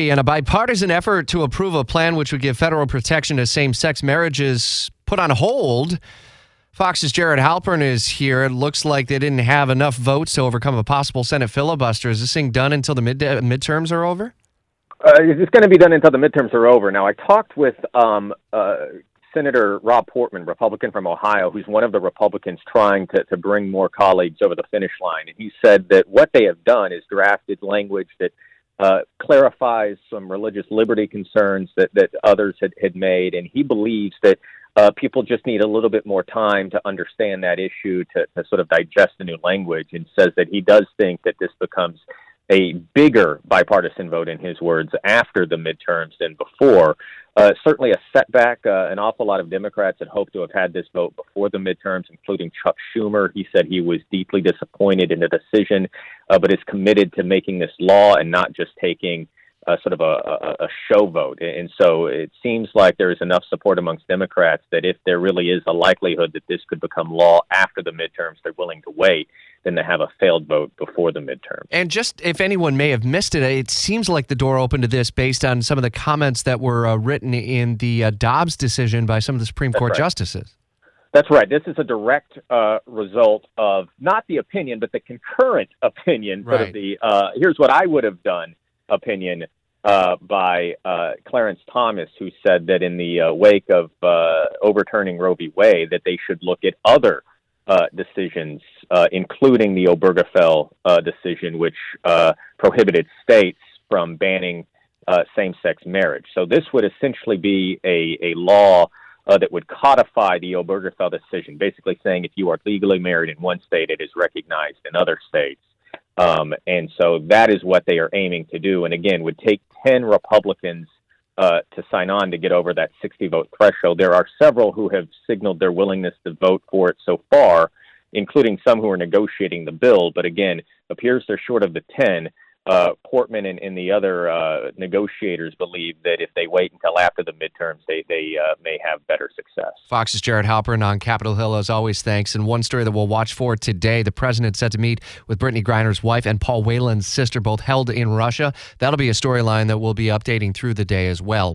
And a bipartisan effort to approve a plan which would give federal protection to same sex marriages put on hold. Fox's Jared Halpern is here. It looks like they didn't have enough votes to overcome a possible Senate filibuster. Is this thing done until the mid- midterms are over? Uh, it's going to be done until the midterms are over. Now, I talked with um, uh, Senator Rob Portman, Republican from Ohio, who's one of the Republicans trying to, to bring more colleagues over the finish line. And he said that what they have done is drafted language that uh, clarifies some religious liberty concerns that, that others had, had made. And he believes that uh, people just need a little bit more time to understand that issue, to, to sort of digest the new language, and says that he does think that this becomes a bigger bipartisan vote, in his words, after the midterms than before. Uh, certainly a setback. Uh, an awful lot of Democrats had hoped to have had this vote before the midterms, including Chuck Schumer. He said he was deeply disappointed in the decision, uh, but is committed to making this law and not just taking uh, sort of a, a, a show vote. And so it seems like there is enough support amongst Democrats that if there really is a likelihood that this could become law after the midterms, they're willing to wait than to have a failed vote before the midterm. And just if anyone may have missed it, it seems like the door opened to this based on some of the comments that were uh, written in the uh, Dobbs decision by some of the Supreme That's Court right. justices. That's right. This is a direct uh, result of not the opinion, but the concurrent opinion. Sort Right. of the uh, here's what I would have done opinion uh, by uh, Clarence Thomas, who said that in the uh, wake of uh, overturning Roe v. Wade, that they should look at other uh, decisions, including the Obergefell decision, which prohibited states from banning same-sex marriage. So this would essentially be a, a law that would codify the Obergefell decision, basically saying if you are legally married in one state, it is recognized in other states. Um, and so that is what they are aiming to do. And again, would take 10 Republicans uh, to sign on to get over that 60 vote threshold. There are several who have signaled their willingness to vote for it so far, including some who are negotiating the bill. But again, appears they're short of the 10. Uh, Portman and, and the other uh, negotiators believe that if they wait until after the midterms, they, they uh, may have better success. Fox's Jared Halpern on Capitol Hill, as always, thanks. And one story that we'll watch for today the president set to meet with Brittney Griner's wife and Paul Whelan's sister, both held in Russia. That'll be a storyline that we'll be updating through the day as well.